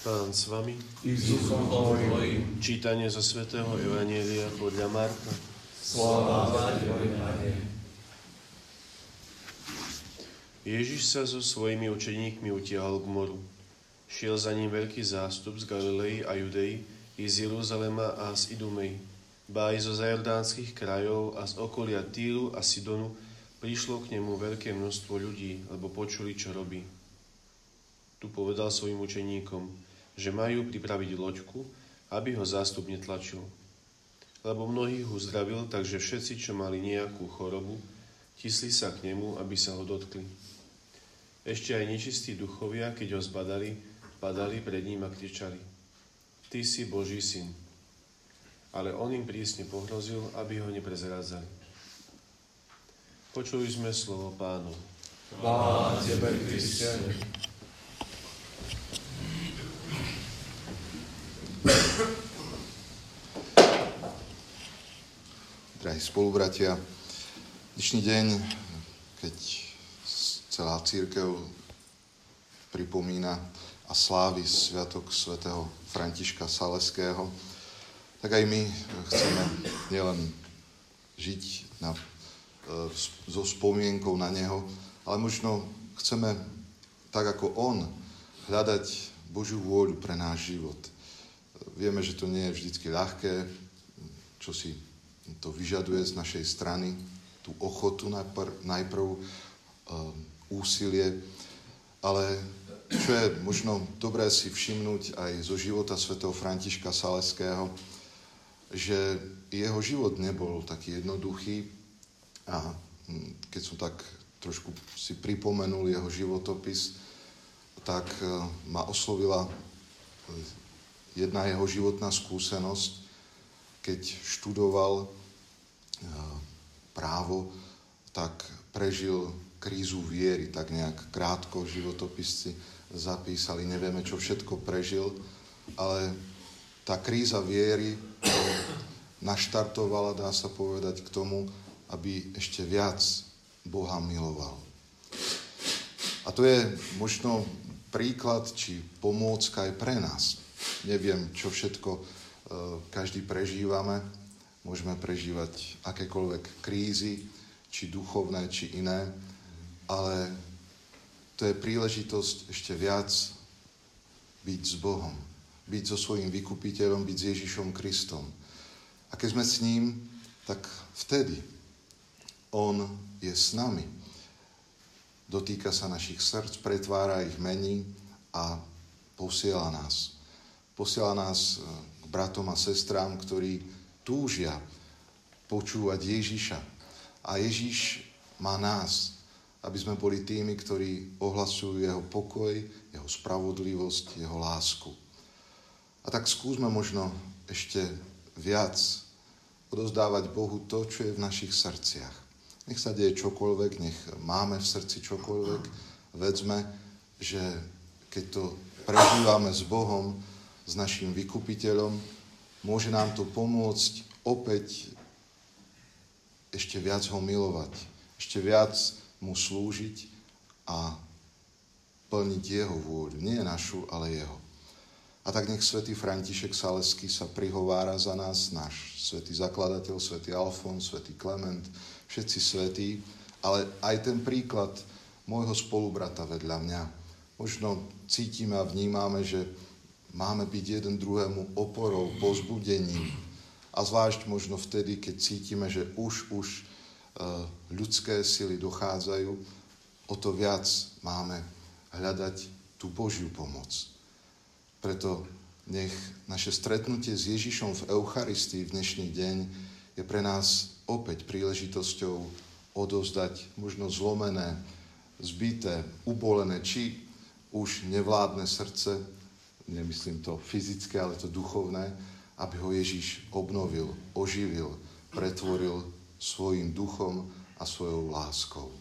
Pán s vami. I s duchom tvojim. Čítanie zo svätého Evanielia podľa Marka. Sláva Tebe. Ježiš sa so svojimi učeníkmi utiahol k moru. Šiel za ním veľký zástup z Galilei a Judei, i z Jeruzalema a z Idumej. Ba aj zo zajordánskych krajov a z okolia Týru a Sidonu prišlo k nemu veľké množstvo ľudí, lebo počuli, čo robí. Tu povedal svojim učeníkom, že majú pripraviť loďku, aby ho zástup netlačil. Lebo mnohých uzdravil, takže všetci, čo mali nejakú chorobu, tisli sa k nemu, aby sa ho dotkli. Ešte aj nečistí duchovia, keď ho zbadali, padali pred ním a kričali. Ty si Boží syn. Ale on im prísne pohrozil, aby ho neprezrádzali. Počuli sme slovo pánov. Chvála Tebe, Kriste. Drahí spolubratia, dnešný deň, keď celá církev pripomína a slávi Sviatok svätého Františka Saleského, tak aj my chceme nielen žiť na, e, so spomienkou na neho, ale možno chceme, tak ako on, hľadať Božiu vôľu pre náš život. Vieme, že to nie je vždy ľahké, čo si to vyžaduje z našej strany, tú ochotu najprv, najprv e, úsilie, ale čo je možno dobré si všimnúť aj zo života svätého Františka Saleského, že jeho život nebol taký jednoduchý a keď som tak trošku si pripomenul jeho životopis, tak e, ma oslovila jedna jeho životná skúsenosť, keď študoval e, právo, tak prežil krízu viery, tak nejak krátko životopisci zapísali, nevieme, čo všetko prežil, ale tá kríza viery naštartovala, dá sa povedať, k tomu, aby ešte viac Boha miloval. A to je možno príklad či pomôcka aj pre nás. Neviem, čo všetko e, každý prežívame. Môžeme prežívať akékoľvek krízy, či duchovné, či iné, ale to je príležitosť ešte viac byť s Bohom, byť so svojím vykupiteľom, byť s Ježišom Kristom. A keď sme s ním, tak vtedy On je s nami. Dotýka sa našich srdc, pretvára ich, mení a posiela nás. Posiela nás k bratom a sestrám, ktorí túžia počúvať Ježiša. A Ježiš má nás aby sme boli tými, ktorí ohlasujú jeho pokoj, jeho spravodlivosť, jeho lásku. A tak skúsme možno ešte viac odozdávať Bohu to, čo je v našich srdciach. Nech sa deje čokoľvek, nech máme v srdci čokoľvek, vedzme, že keď to prežívame s Bohom, s našim vykupiteľom, môže nám to pomôcť opäť ešte viac ho milovať, ešte viac mu slúžiť a plniť jeho vôľu. Nie našu, ale jeho. A tak nech svätý František Salesky sa prihovára za nás, náš svätý zakladateľ, svätý Alfon, svätý Klement, všetci svätí, ale aj ten príklad môjho spolubrata vedľa mňa. Možno cítime a vnímame, že máme byť jeden druhému oporou, pozbudením. A zvlášť možno vtedy, keď cítime, že už, už E, ľudské sily dochádzajú, o to viac máme hľadať tú Božiu pomoc. Preto nech naše stretnutie s Ježišom v Eucharistii v dnešný deň je pre nás opäť príležitosťou odovzdať možno zlomené, zbité, ubolené, či už nevládne srdce, nemyslím to fyzické, ale to duchovné, aby ho Ježiš obnovil, oživil, pretvoril svojim duchom a svojou láskou.